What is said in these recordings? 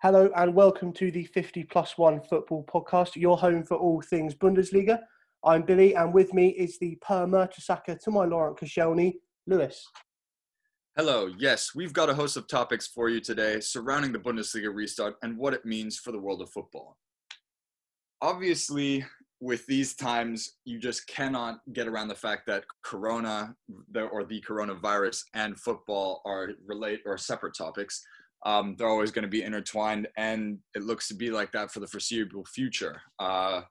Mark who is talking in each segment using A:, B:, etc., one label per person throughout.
A: Hello and welcome to the 50 plus one football podcast, your home for all things Bundesliga. I'm Billy and with me is the Per Mertesacker to my Laurent Koscielny, Louis.
B: Hello, yes, we've got a host of topics for you today surrounding the Bundesliga restart and what it means for the world of football. Obviously, with these times, you just cannot get around the fact that Corona or the coronavirus and football are relate or separate topics um, they're always going to be intertwined, and it looks to be like that for the foreseeable future. Uh,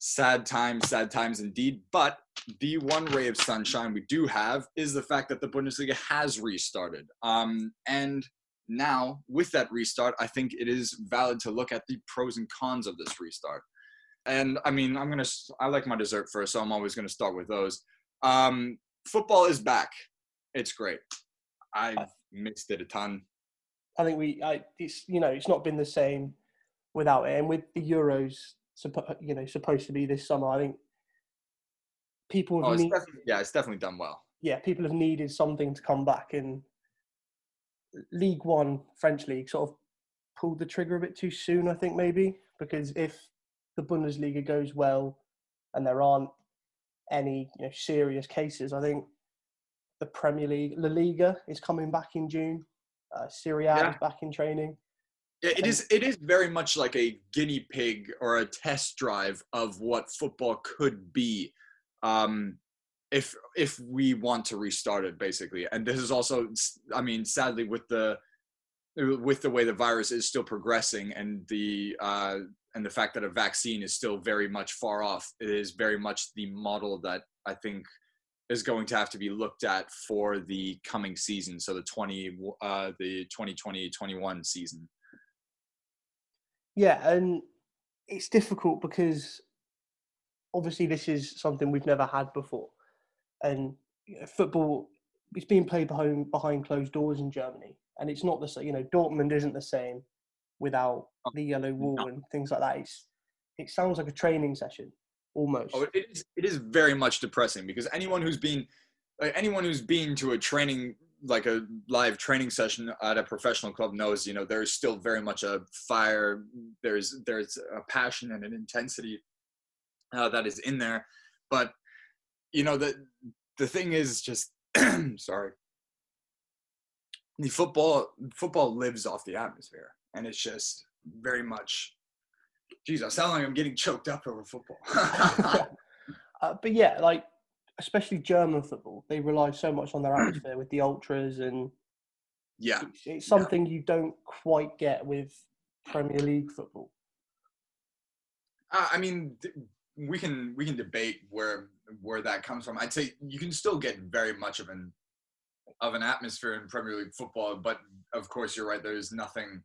B: sad times, sad times indeed. But the one ray of sunshine we do have is the fact that the Bundesliga has restarted. Um, and now, with that restart, I think it is valid to look at the pros and cons of this restart. And I mean, I'm gonna. I like my dessert first, so I'm always gonna start with those. Um, football is back. It's great. I missed it a ton.
A: I think we, I, it's you know, it's not been the same without it. And with the Euros, you know, supposed to be this summer, I think people.
B: Oh, it's need, yeah, it's definitely done well.
A: Yeah, people have needed something to come back, and Ligue 1, French league, sort of pulled the trigger a bit too soon. I think maybe because if the Bundesliga goes well, and there aren't any you know serious cases, I think the Premier League, La Liga, is coming back in June. Uh, Serie A yeah. is back in training.
B: Yeah, it is. It is very much like a guinea pig or a test drive of what football could be, um, if if we want to restart it, basically. And this is also, I mean, sadly, with the with the way the virus is still progressing and the uh, and the fact that a vaccine is still very much far off, it is very much the model that I think is going to have to be looked at for the coming season. So the 20, uh, the 2020-21 season.
A: Yeah, and it's difficult because obviously this is something we've never had before, and football it's being played behind behind closed doors in Germany, and it's not the same. You know, Dortmund isn't the same without the yellow wall no. and things like that. It's, it sounds like a training session almost.
B: Oh, it is. It is very much depressing because anyone who's been, like, anyone who's been to a training, like a live training session at a professional club, knows you know there's still very much a fire. There's there's a passion and an intensity uh, that is in there, but you know the the thing is just sorry. The football football lives off the atmosphere, and it's just very much Jeez, I sound like I'm getting choked up over football.
A: uh, but yeah, like especially German football, they rely so much on their atmosphere with the ultras, and
B: yeah,
A: it's, it's something yeah. you don't quite get with Premier League football.
B: Uh, I mean, we can we can debate where where that comes from. I'd say you can still get very much of an of an atmosphere in Premier League football, but of course you're right. There's nothing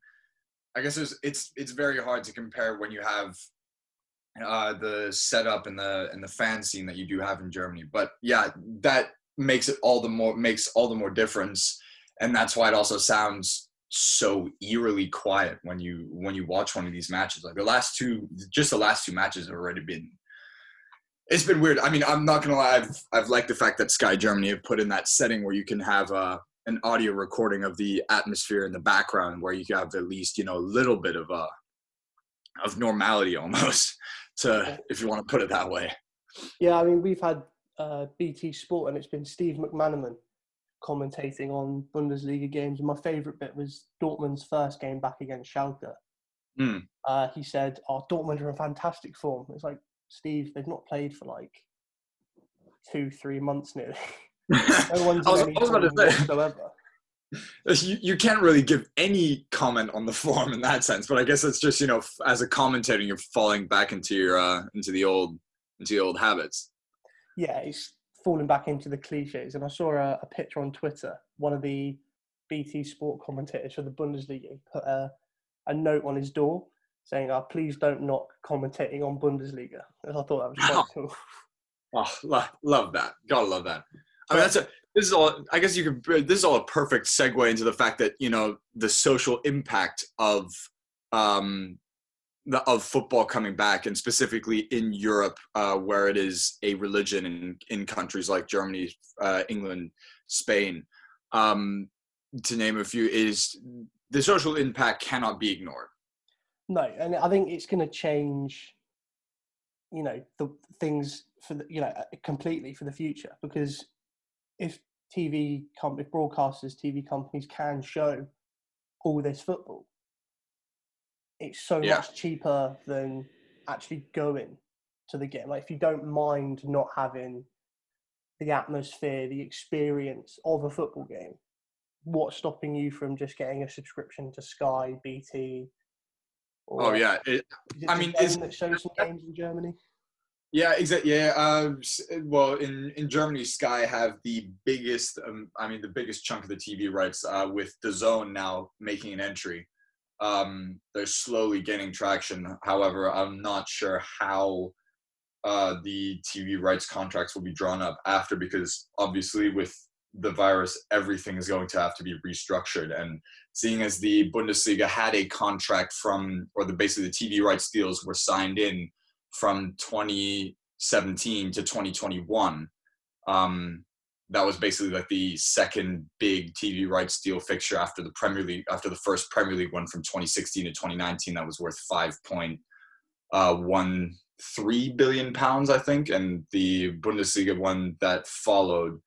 B: I guess it's it's it's very hard to compare when you have uh, the setup and the and the fan scene that you do have in Germany. But yeah, that makes it all the more makes all the more difference, and that's why it also sounds so eerily quiet when you when you watch one of these matches. Like the last two, just the last two matches have already been. It's been weird. I mean, I'm not gonna lie. I've I've liked the fact that Sky Germany have put in that setting where you can have uh, an audio recording of the atmosphere in the background where you have at least you know a little bit of a uh, of normality almost to if you want to put it that way.
A: Yeah i mean we've had uh, bt sport and it's been steve mcmanaman commentating on bundesliga games. And my favorite bit was dortmund's first game back against schalke. Mm. uh, he said oh dortmund are in fantastic form. It's like steve they've not played for like two three months nearly
B: no one's I was, I was about to say, whatsoever. You, you can't really give any comment on the form in that sense, but I guess it's just you know as a commentator you're falling back into your uh, into the old into the old habits.
A: Yeah, it's falling back into the cliches. And I saw a, a picture on Twitter. One of the BT Sport commentators for the Bundesliga put a, a note on his door saying, oh, "Please don't knock commentating on Bundesliga." And I thought that was quite cool.
B: Oh, love, love that. Gotta love that. I mean, that's a. This is all. I guess you could. This is all a perfect segue into the fact that you know the social impact of um, the, of football coming back, and specifically in Europe, uh, where it is a religion in in countries like Germany, uh, England, Spain, um, to name a few, is the social impact cannot be ignored.
A: No, and I think it's going to change. You know the things for the you know completely for the future because if TV com- if broadcasters, TV companies can show all this football, it's so
B: Yeah.
A: much cheaper than actually going to the game. Like if you don't mind not having the atmosphere, the experience of a football game, what's stopping you from just getting a subscription to Sky, BT?
B: Oh yeah, it,
A: Is it
B: I mean, it's-
A: that shows some games in Germany.
B: Yeah, exactly. Yeah, uh, well, in in Germany, Sky have the biggest. Um, I mean, the biggest chunk of the TV rights uh, with DAZN now making an entry. Um, they're slowly gaining traction. However, I'm not sure how uh, the TV rights contracts will be drawn up after, because obviously with the virus, everything is going to have to be restructured. And seeing as the Bundesliga had a contract from, or the basically the TV rights deals were signed in from 2017 to 2021. Um, that was basically like the second big TV rights deal fixture after the Premier League, after the first Premier League one from 2016 to 2019. That was worth 5.13 billion pounds, I think, and the Bundesliga one that followed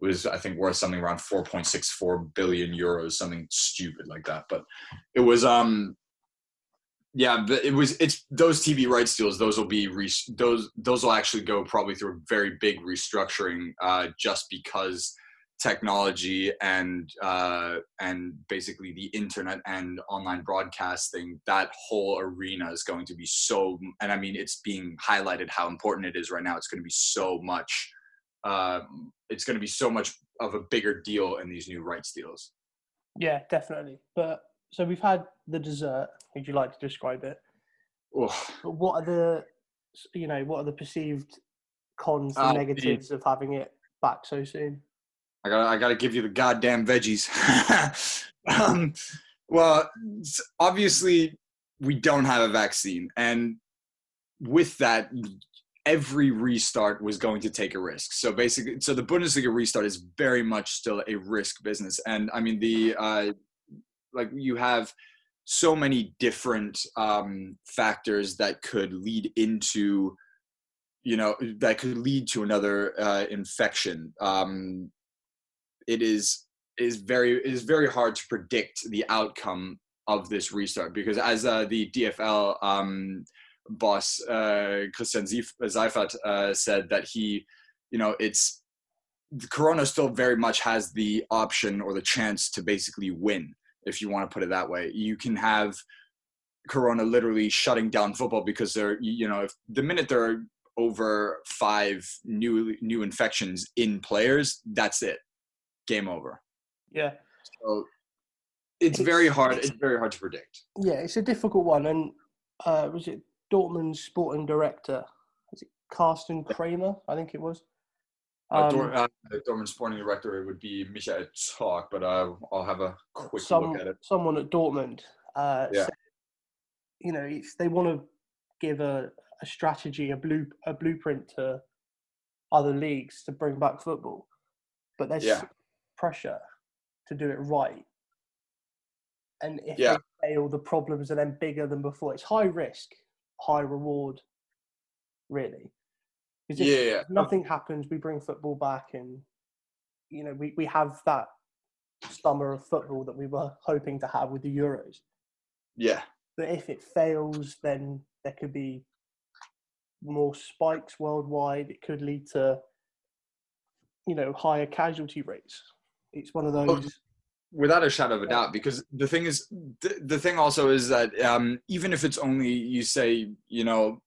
B: was, I think, worth something around 4.64 billion euros, something stupid like that. But it was, um, yeah, but it was. It's those TV rights deals. Those will be re- those. Those will actually go probably through a very big restructuring, uh, just because technology and uh, and basically the internet and online broadcasting. That whole arena is going to be so. And I mean, it's being highlighted how important it is right now. It's going to be so much. Um, it's going to be so much of a bigger deal in these new rights deals.
A: Yeah, definitely. But so we've had the dessert. Would you like to describe it? But what are the, you know, what are the perceived cons, the
B: Uh,
A: negatives of having it back so soon?
B: I gotta, I gotta give you the goddamn veggies. um, well, obviously, we don't have a vaccine, and with that, every restart was going to take a risk. So basically, so the Bundesliga restart is very much still a risk business, and I mean the uh, like you have so many different um, factors that could lead into you know that could lead to another uh, infection. Um, it is is very it is very hard to predict the outcome of this restart because as uh, the DFL um, boss uh, Christian Seifert uh, said that he you know it's Corona still very much has the option or the chance to basically win if you want to put it that way you can have Corona literally shutting down football because they're you know if the minute there are over five new new infections in players that's it game over.
A: Yeah,
B: So it's
A: It's-
B: very hard. It's very hard to predict.
A: yeah, it's a difficult one. And uh, was it Dortmund's sporting director? Is it Carsten Cramer? I think it was.
B: Uh,
A: Um,
B: Dor- uh, the Dortmund sporting director would be Michael Zorc, but uh, I'll have a quick
A: some,
B: look at it.
A: someone at Dortmund uh,
B: Yeah.
A: said, you know, if they want to give a, a strategy, a blue a blueprint to other leagues to bring back football, but there's
B: Yeah.
A: pressure to do it right. And if
B: Yeah.
A: they fail, the problems are then bigger than before. It's high risk, high reward, really.
B: Yeah,
A: nothing happens, we bring football back, and you know we, we have that summer of football that we were hoping to have with the Euros.
B: yeah,
A: But if it fails, then there could be more spikes worldwide. It could lead to you know higher casualty rates. It's one of those.
B: without a shadow of a doubt. Because the thing is, the, the thing also is that um, even if it's only you say, you know,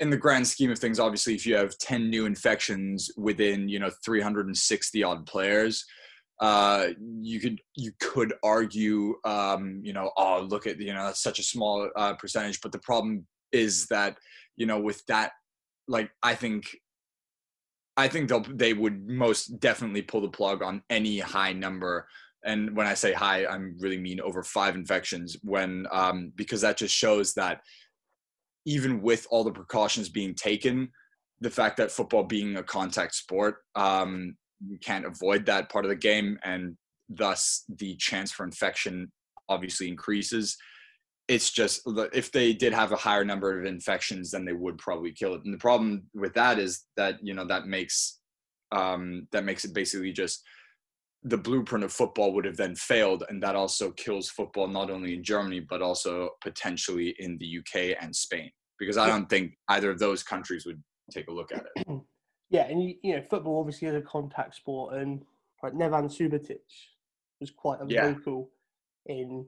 B: in the grand scheme of things, obviously, if you have ten new infections within you know 360 odd players. Uh, you could you could argue um, you know oh look at you know that's such a small uh, percentage but the problem is that you know with that like I think I think they'll they would most definitely pull the plug on any high number and when I say high, I'm really mean over five infections. When um, because that just shows that even with all the precautions being taken, the fact that football being a contact sport, um, you can't avoid that part of the game, and thus the chance for infection obviously increases. It's just if they did have a higher number of infections, then they would probably kill it. And the problem with that is that you know that makes um, that makes it basically just the blueprint of football would have then failed, and that also kills football not only in Germany but also potentially in the UK and Spain because I don't think either of those countries would take a look at it.
A: Yeah, and you, you know, football obviously is a contact sport, and like Neven Subotic was quite a
B: Yeah.
A: vocal in,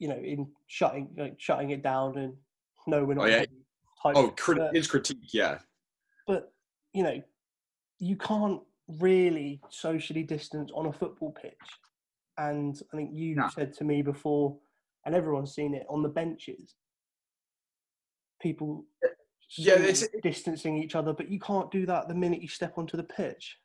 A: you know, in shutting like, shutting it down and no, we're not.
B: Oh, yeah. Oh, crit- his critique, yeah,
A: but you know, you can't really socially distance on a football pitch. And I think you
B: No.
A: said to me before, and everyone's seen it on the benches. People,
B: Yeah, it's-
A: distancing each other, but you can't do that the minute you step onto the pitch.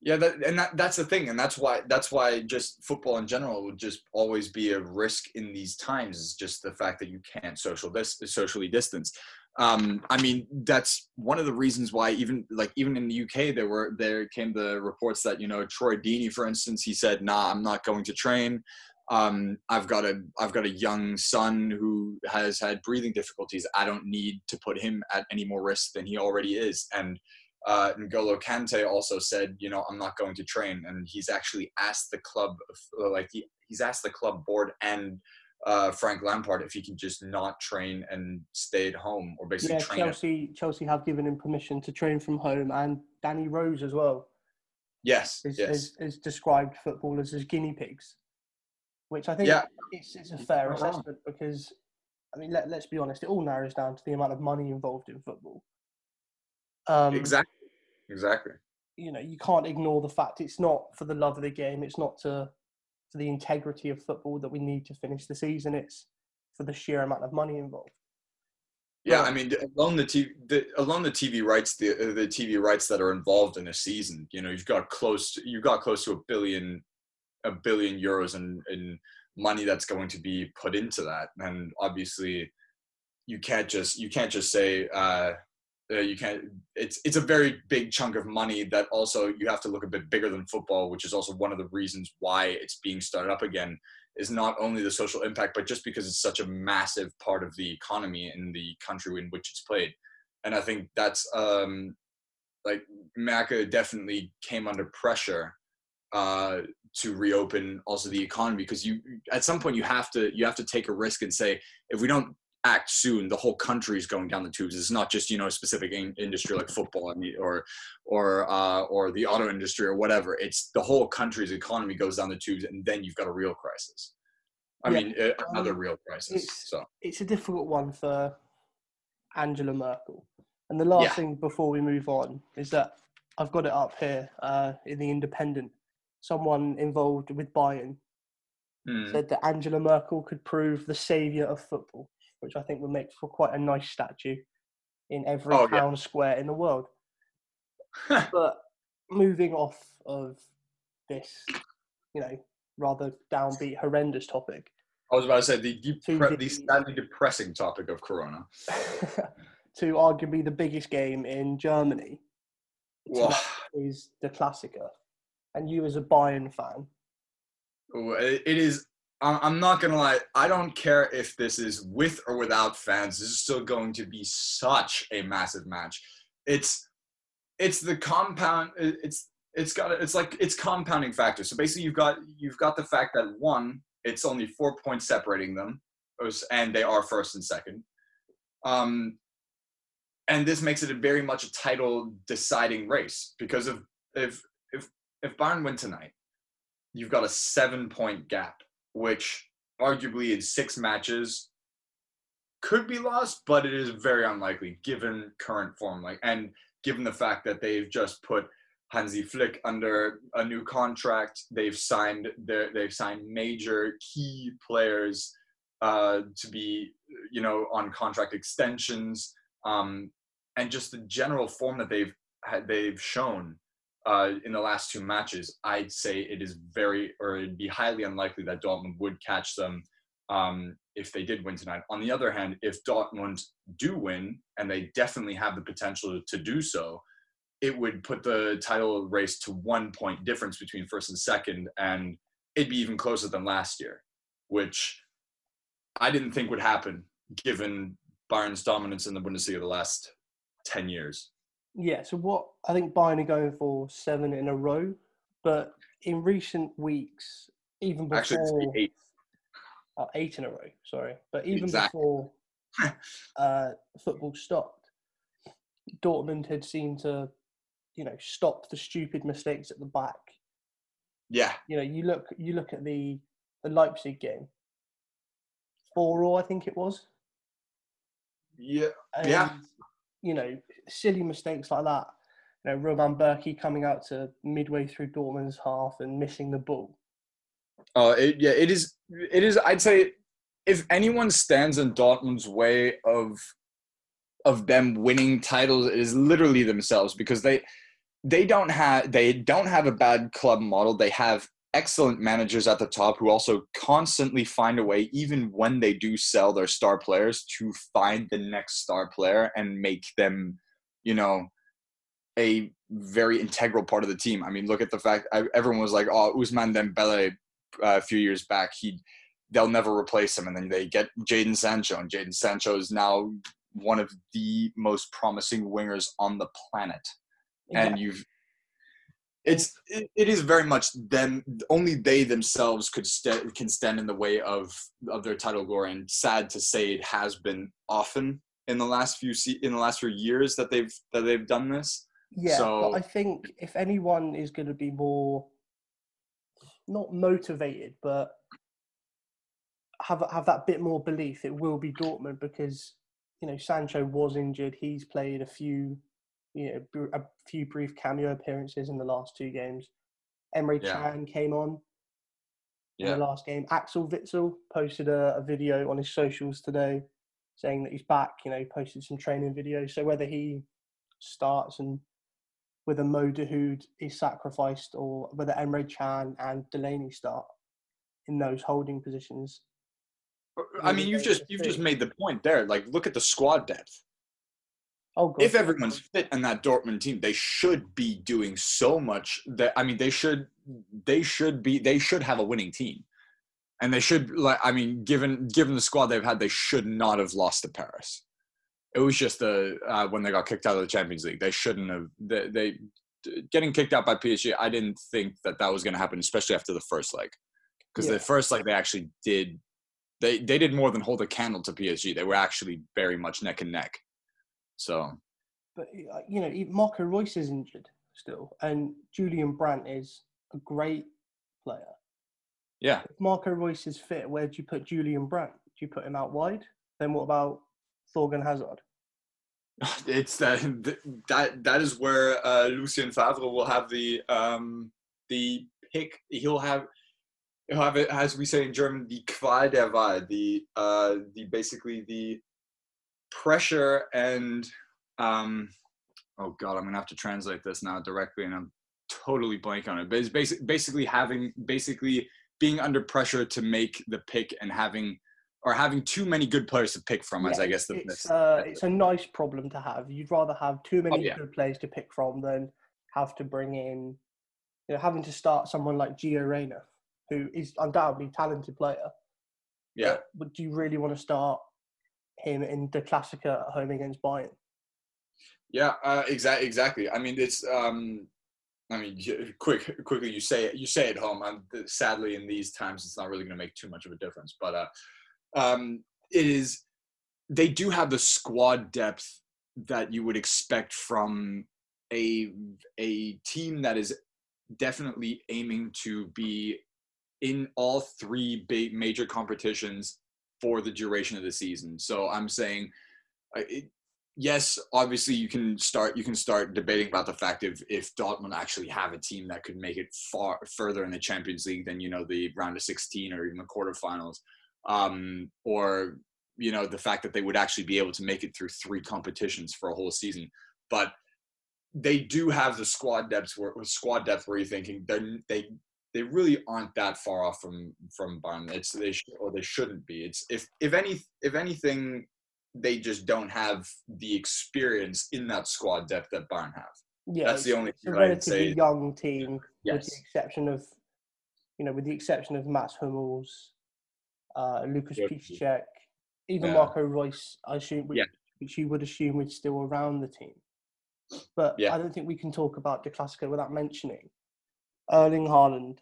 B: yeah, that, and that, that's the thing, and that's why that's why just football in general would just always be a risk in these times. Is just the fact that you can't social dis- socially distance. Um, I mean, that's one of the reasons why even like even in the UK there were there came the reports that you know Troy Deeney, for instance, he said, "Nah, I'm not going to train. Um, I've got a I've got a young son who has had breathing difficulties. I don't need to put him at any more risk than he already is." And uh, N'Golo Kante also said, you know, I'm not going to train, and he's actually asked the club, like he, he's asked the club board and uh, Frank Lampard if he can just not train and stay at home or basically
A: Yeah,
B: train. At,
A: Chelsea Chelsea have given him permission to train from home, and Danny Rose as well
B: yes,
A: is,
B: yes,
A: is, is described footballers as guinea pigs, which I think
B: Yeah.
A: it's, it's a fair
B: Not wrong.
A: assessment because, I mean, let, let's be honest, it all narrows down to the amount of money involved in football. Um,
B: exactly, exactly.
A: You know, you can't ignore the fact it's not for the love of the game. It's not to for the integrity of football that we need to finish the season. It's for the sheer amount of money involved.
B: Yeah. I mean, along the TV, the, along the TV rights, the uh, the TV rights that are involved in a season, you know, you've got close, to, you've got close to a billion, a billion euros in in money that's going to be put into that, and obviously, you can't just you can't just say uh, uh, you can't. It's it's a very big chunk of money that also you have to look a bit bigger than football, which is also one of the reasons why it's being started up again is not only the social impact, but just because it's such a massive part of the economy in the country in which it's played. And I think that's um, like Macca definitely came under pressure uh, to reopen also the economy because you at some point you have to you have to take a risk and say if we don't act soon the whole country is going down the tubes it's not just you know a specific in- industry like football or or uh, or the auto industry or whatever it's the whole country's economy goes down the tubes and then you've got a real crisis i
A: Yeah,
B: mean uh, another
A: um,
B: real crisis
A: it's-
B: so
A: it's a difficult one for Angela Merkel. And the last
B: Yeah.
A: thing before we move on is that I've got it up here uh, in the Independent. Someone involved with Bayern
B: hmm.
A: said that Angela Merkel could prove the saviour of football, which I think would make for quite a nice statue in every
B: Oh, yeah.
A: town square in the world. But moving off of this, you know, rather downbeat, horrendous topic,
B: i was about to say the, depre-
A: the-
B: the sadly depressing topic of corona
A: to arguably the biggest game in Germany is the Klassiker. And you, as a Bayern fan,
B: it it is i'm not gonna lie i don't care if this is with or without fans this is still going to be such a massive match. It's it's the compound it's it's got it's like it's compounding factor. So basically you've got you've got the fact that one it's only four points separating them and they are first and second. Um and this makes it a very much a title deciding race because if if if if Bayern win tonight you've got a seven point gap, which arguably in six matches could be lost, but it is very unlikely given current form. Like and given the fact that they've just put Hansi Flick under a new contract, they've signed their they've signed major key players uh, to be you know on contract extensions, um, and just the general form that they've they've shown uh, in the last two matches, I'd say it is very, or it'd be highly unlikely that Dortmund would catch them um, if they did win tonight. On the other hand, if Dortmund do win, and they definitely have the potential to do so, it would put the title race to one point difference between first and second, and it'd be even closer than last year. which I didn't think would happen given Bayern's dominance in the Bundesliga the last 10 years.
A: Yeah, so what I think Bayern are going for seven in a row, but in recent weeks, even before
B: Actually, eight.
A: Uh, eight in a row, sorry, but even
B: Exactly.
A: before uh, football stopped, Dortmund had seemed to, you know, stop the stupid mistakes at the back.
B: Yeah,
A: You know, you look you look at the the Leipzig game, four all I think it was.
B: yeah,
A: And,
B: Yeah.
A: You know, silly mistakes like that. You know, Roman Bürki coming out to midway through Dortmund's half and missing the ball.
B: Uh, it, yeah, it is. It is. I'd say if anyone stands in Dortmund's way of of them winning titles, it is literally themselves because they they don't have they don't have a bad club model. They have excellent managers at the top who also constantly find a way, even when they do sell their star players, to find the next star player and make them, you know, a very integral part of the team. I mean, look at the fact I, everyone was like, "Oh, Ousmane Dembele." Uh, a few years back, he they'll never replace him, and then they get Jadon Sancho, and Jadon Sancho is now one of the most promising wingers on the planet. And you've it's it, it is very much them only they themselves could st- can stand in the way of of their title glory and sad to say it has been often in the last few se- in the last few years that they've that they've done this
A: Yeah,
B: So-
A: but I think if anyone is going to be more not motivated, but have have that bit more belief, it will be Dortmund because you know Sancho was injured. He's played a few, you know, a few brief cameo appearances in the last two games. Emre
B: Yeah.
A: Can came on in the last game. Axel Witsel posted a, a video on his socials today saying that he's back. You know, he posted some training videos. So whether he starts and whether Mo Dahoud is sacrificed or whether Emre Can and Delaney start in those holding positions.
B: i mean you've just you've just made the point there like look at the squad depth
A: Oh,
B: if everyone's fit in that Dortmund team, they should be doing so much that I mean they should they should be they should have a winning team. And they should like I mean given given the squad they've had they should not have lost to Paris. It was just the uh, when they got kicked out of the Champions League. They shouldn't have they, they getting kicked out by PSG. I didn't think that that was going to happen especially after the first leg. Cuz
A: Yeah.
B: the first leg they actually did they they did more than hold a candle to PSG. They were actually very much neck and neck. So
A: but uh, you know, Marco Reus is injured still, and Julian Brandt is a great player.
B: yeah,
A: If Marco Reus is fit, where do you put Julian Brandt? Do you put him out wide? Then what about Thorgan Hazard?
B: it's that that that is where uh, Lucien Favre will have the um, the pick. He'll have he'll have it as we say in German, the Qual der Wahl, the uh, the basically the pressure and um, oh god, I'm gonna have to translate this now directly, and I'm totally blank on it. But it's basic, basically having basically being under pressure to make the pick and having or having too many good players to pick from. As I guess the
A: it's, uh, it's a nice problem to have. You'd rather have too many
B: Oh, yeah.
A: good players to pick from than have to bring in, you know, having to start someone like Gio Reyna, who is undoubtedly a talented player.
B: yeah.
A: But do you really want to start him in the Klassiker at home against Bayern?
B: Yeah, uh, exactly. Exactly. I mean, it's. Um, I mean, quick, quickly. You say. You say it home. I'm, sadly, in these times, it's not really going to make too much of a difference. But uh, um, it is. They do have the squad depth that you would expect from a a team that is definitely aiming to be in all three big major competitions for the duration of the season. So I'm saying. uh, It, yes, obviously you can start you can start debating about the fact if if Dortmund actually have a team that could make it far further in the Champions League than you know the round of 16 or even the quarterfinals, um, or you know the fact that they would actually be able to make it through three competitions for a whole season, but they do have the squad depth where squad depth where you're thinking they they they really aren't that far off from from Bayern. It's they sh- or they shouldn't be. It's if if any if anything they just don't have the experience in that squad depth that Bayern have.
A: Yeah,
B: That's the only
A: it's a relatively young team, yes. with the exception of, you know, with the exception of Mats Hummels, uh, Lukasz
B: Yeah.
A: Piszczek, even
B: Yeah.
A: Marco Reus. I assume, which,
B: Yeah.
A: which you would assume is still around the team. But
B: Yeah.
A: I don't think we can talk about the Clasico without mentioning Erling Haaland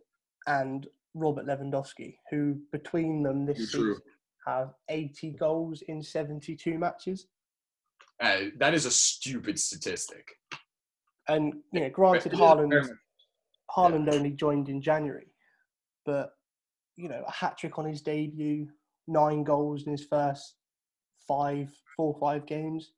A: and Robert Lewandowski, who between them this
B: True.
A: season have 80 goals in 72 matches.
B: Uh, that is a stupid statistic.
A: And you know, granted, Haaland Haaland only joined in January, but you know, a hat trick on his debut, nine goals in his first five, four, or five games.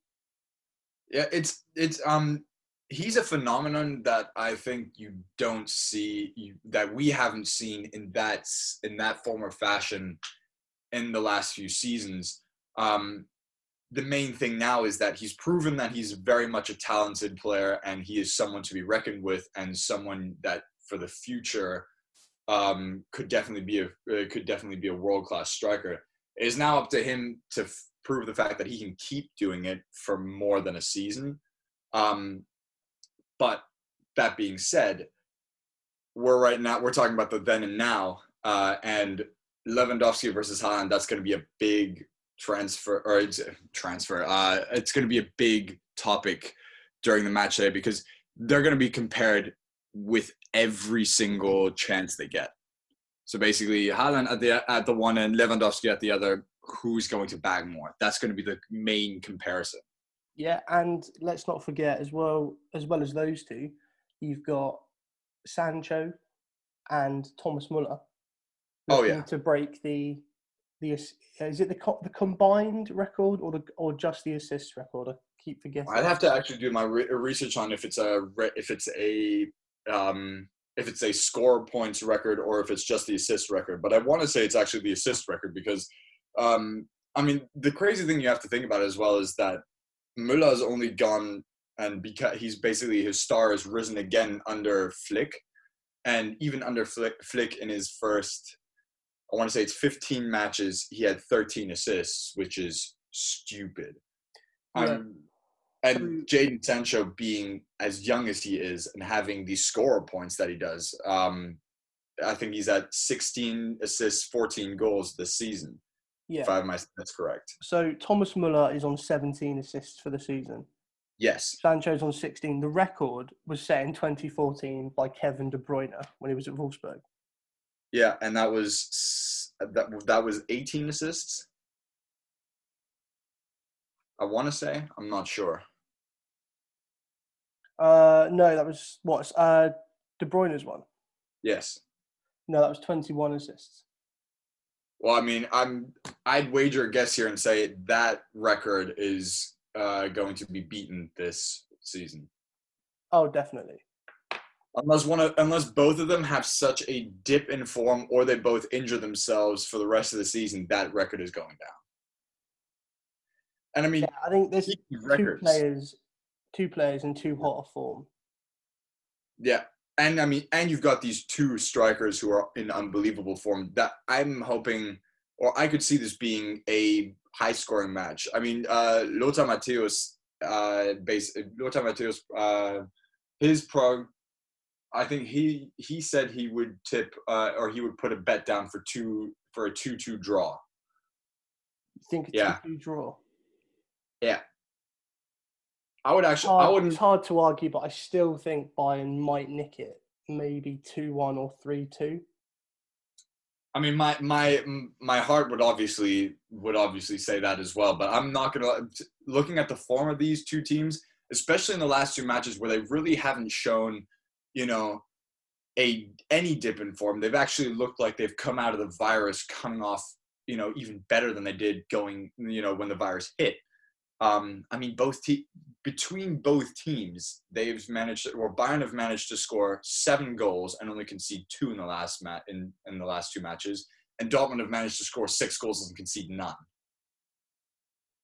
B: Yeah, it's it's um he's a phenomenon that I think you don't see you, that we haven't seen in that in that form or fashion in the last few seasons. Um the main thing now is that he's proven that he's very much a talented player and he is someone to be reckoned with and someone that for the future um, could definitely be a uh, could definitely be a world class striker. It is now up to him to f- prove the fact that he can keep doing it for more than a season. Um, but that being said, we're right now we're talking about the then and now, uh, and Lewandowski versus Haaland. That's going to be a big transfer or it's transfer. Uh, it's going to be a big topic during the match day because they're going to be compared with every single chance they get. So basically, Haaland at the at the one end, Lewandowski at the other. Who's going to bag more? That's going to be the main comparison.
A: Yeah, and let's not forget as well, as well as those two, you've got Sancho and Thomas Muller.
B: Oh, yeah.
A: to break the the is it the co- the combined record or the or just the assist record? I keep forgetting.
B: I'd have to actually do my re- research on if it's a re- if it's a um, if it's a score points record or if it's just the assist record. But I want to say it's actually the assist record because um, I mean the crazy thing you have to think about as well is that Müller has only gone and because he's basically his star has risen again under Flick, and even under Flick, Flick in his first. I want to say it's 15 matches. He had 13 assists, which is stupid.
A: Yeah.
B: Um, and Jadon Sancho being as young as he is and having the scorer points that he does, um, I think he's at 16 assists, 14 goals this season.
A: Yeah.
B: If I have my that's correct.
A: So Thomas Muller is on 17 assists for the season.
B: Yes.
A: Sancho's on 16. The record was set in 2014 by Kevin De Bruyne when he was at Wolfsburg.
B: Yeah, and that was that that was 18 assists. I want to say I'm not sure.
A: Uh, no, that was what? Uh, De Bruyne's one.
B: Yes.
A: No, that was 21 assists.
B: Well, I mean, I'm I'd wager a guess here and say that record is uh, going to be beaten this season.
A: Oh, definitely.
B: Unless one of, unless both of them have such a dip in form or they both injure themselves for the rest of the season, that record is going down. And I mean,
A: Yeah, I think there's two
B: records,
A: players, two players in too hot a form.
B: yeah, and I mean, and you've got these two strikers who are in unbelievable form. That I'm hoping, or I could see this being a high-scoring match. I mean, uh, Lothar Matthäus, uh, base Lothar Matthäus, uh, his pro. I think he he said he would tip uh, or he would put a bet down for two for a two-two draw.
A: You think a
B: Yeah.
A: 2 draw?
B: I would actually,
A: Hard,
B: I
A: it's
B: wouldn't.
A: hard to argue, but I still think Bayern might nick it. Maybe 2 1 or 3 2.
B: I mean, my my my heart would obviously would obviously say that as well, but I'm not gonna. Looking at the form of these two teams, especially in the last two matches where they really haven't shown, you know, a any dip in form. They've actually looked like they've come out of the virus coming off, you know, even better than they did going, you know, when the virus hit. Um, I mean, both te- between both teams, they've managed, or Bayern have managed to score seven goals and only concede two in the last mat in, in the last two matches, and Dortmund have managed to score six goals and concede none.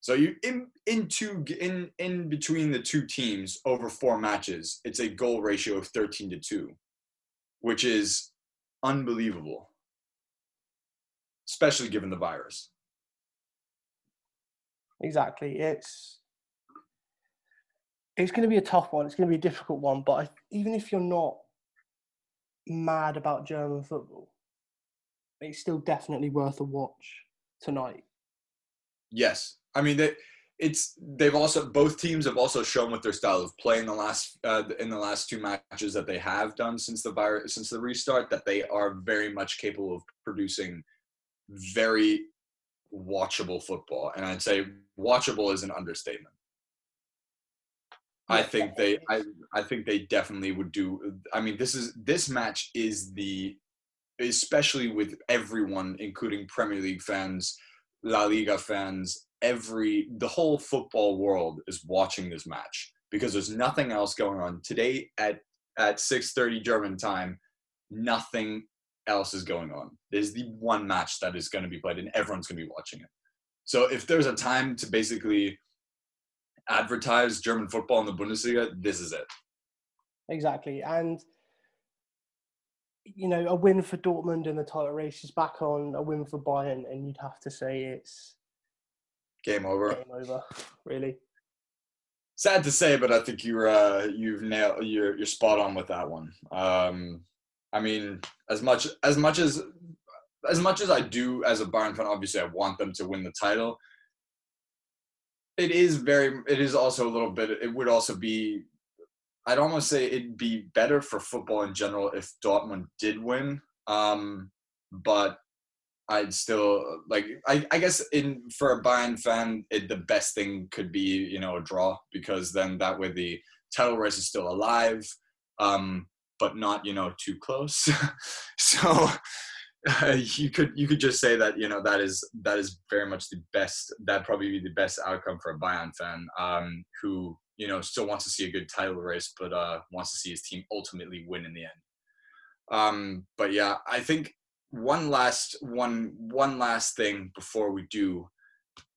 B: So you in in two in in between the two teams over four matches, it's a goal ratio of thirteen to two, which is unbelievable, especially given the virus.
A: Exactly. It's it's going to be a tough one. It's going to be a difficult one. But I, even if you're not mad about German football, it's still definitely worth a watch. tonight.
B: Yes, I mean they, it's they've also both teams have also shown with their style of play in the last uh, in the last two matches that they have done since the virus since the restart that they are very much capable of producing very watchable football, and I'd say watchable is an understatement. I think they I, I think they definitely would do uh, I mean this is this match is the especially with everyone including Premier League fans, La Liga fans, every the whole football world is watching this match because there's nothing else going on. Today at at 6:30 German time, nothing else is going on. There's the one match that is going to be played and everyone's going to be watching it. So if there's a time to basically advertise German football in the Bundesliga, this is it.
A: Exactly. And, you know, a win for Dortmund in the title race is back on, a win for Bayern, and you'd have to say it's
B: game over.
A: Game over, really.
B: Sad to say, but I think you're uh, you've nailed you're you're spot on with that one. Um, I mean, as much as much as as much as I do as a Bayern fan, obviously I want them to win the title. It is very it is also a little bit it would also be i'd almost say it'd be better for football in general if dortmund did win. Um but i'd still like i, I guess in for a bayern fan it, the best thing could be you know a draw because then that way the title race is still alive. Um but not you know too close so uh, you could you could just say that you know that is that is very much the best that probably be the best outcome for a Bayern fan um, who you know still wants to see a good title race but uh, wants to see his team ultimately win in the end. Um, but yeah, I think one last one one last thing before we do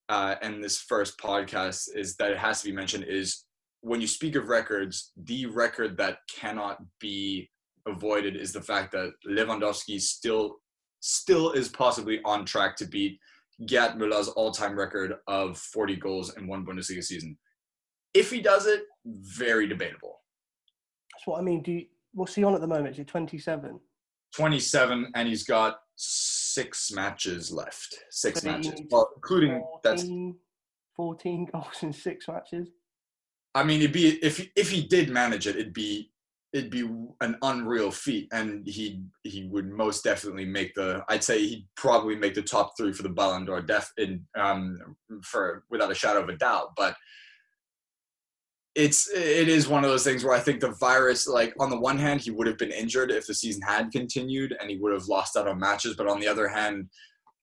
B: uh, end this first podcast is that it has to be mentioned is when you speak of records, the record that cannot be avoided is the fact that Lewandowski still still is possibly on track to beat Gerd Müller's all-time record of 40 goals in one Bundesliga season. If he does it, very debatable.
A: That's what I mean. Do you, what's he on at the moment? Is he 27?
B: 27, and he's got six matches left. Six matches, well, including 14, that's
A: 14 goals in six matches.
B: I mean, it'd be if if he did manage it, it'd be it'd be an unreal feat, and he he would most definitely make the. I'd say he'd probably make the top three for the Ballon d'Or, def in um for without a shadow of a doubt. But it's it is one of those things where I think the virus, like on the one hand, he would have been injured if the season had continued, and he would have lost out on matches. But on the other hand,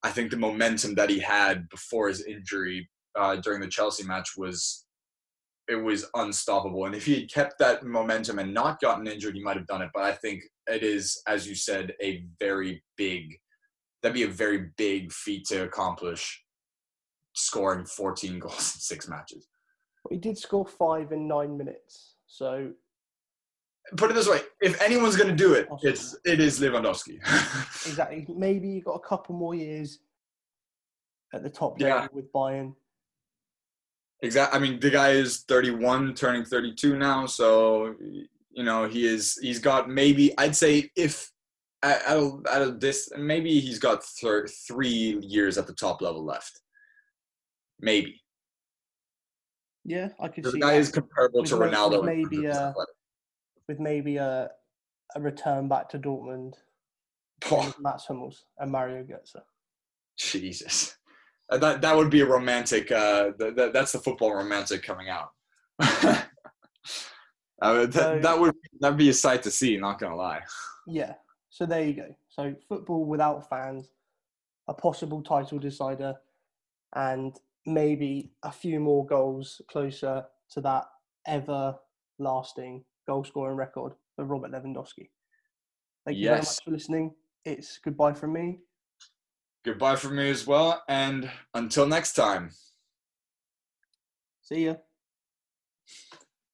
B: I think the momentum that he had before his injury uh, during the Chelsea match was it was unstoppable. And if he had kept that momentum and not gotten injured, he might have done it. But I think it is, as you said, a very big, that'd be a very big feat to accomplish scoring 14 goals in six matches.
A: He did score five in nine minutes. So
B: put it this way: if anyone's going to do it, it's it is Lewandowski.
A: exactly. Maybe you got a couple more years at the top yeah. with Bayern.
B: Exactly. I mean, the guy is 31, turning 32 now. So, you know, he is, he's got maybe, I'd say if out of, out of this, maybe he's got th- three years at the top level left. Maybe.
A: Yeah, I could
B: the
A: see.
B: The guy
A: that.
B: is comparable
A: with
B: to Ronaldo.
A: Uh, with maybe, a, with maybe a, a return back to Dortmund. Oh. Mats Hummels and Mario Götze.
B: Jesus. Uh, that that would be a romantic. Uh, that, that's the football romantic coming out. uh, that, that would that'd be a sight to see. Not gonna lie.
A: Yeah. So there you go. So football without fans, a possible title decider, and maybe a few more goals closer to that ever-lasting goal-scoring record for Robert Lewandowski. Thank you yes. very much for listening. It's goodbye from me
B: goodbye from me as well. And until next time.
A: See ya.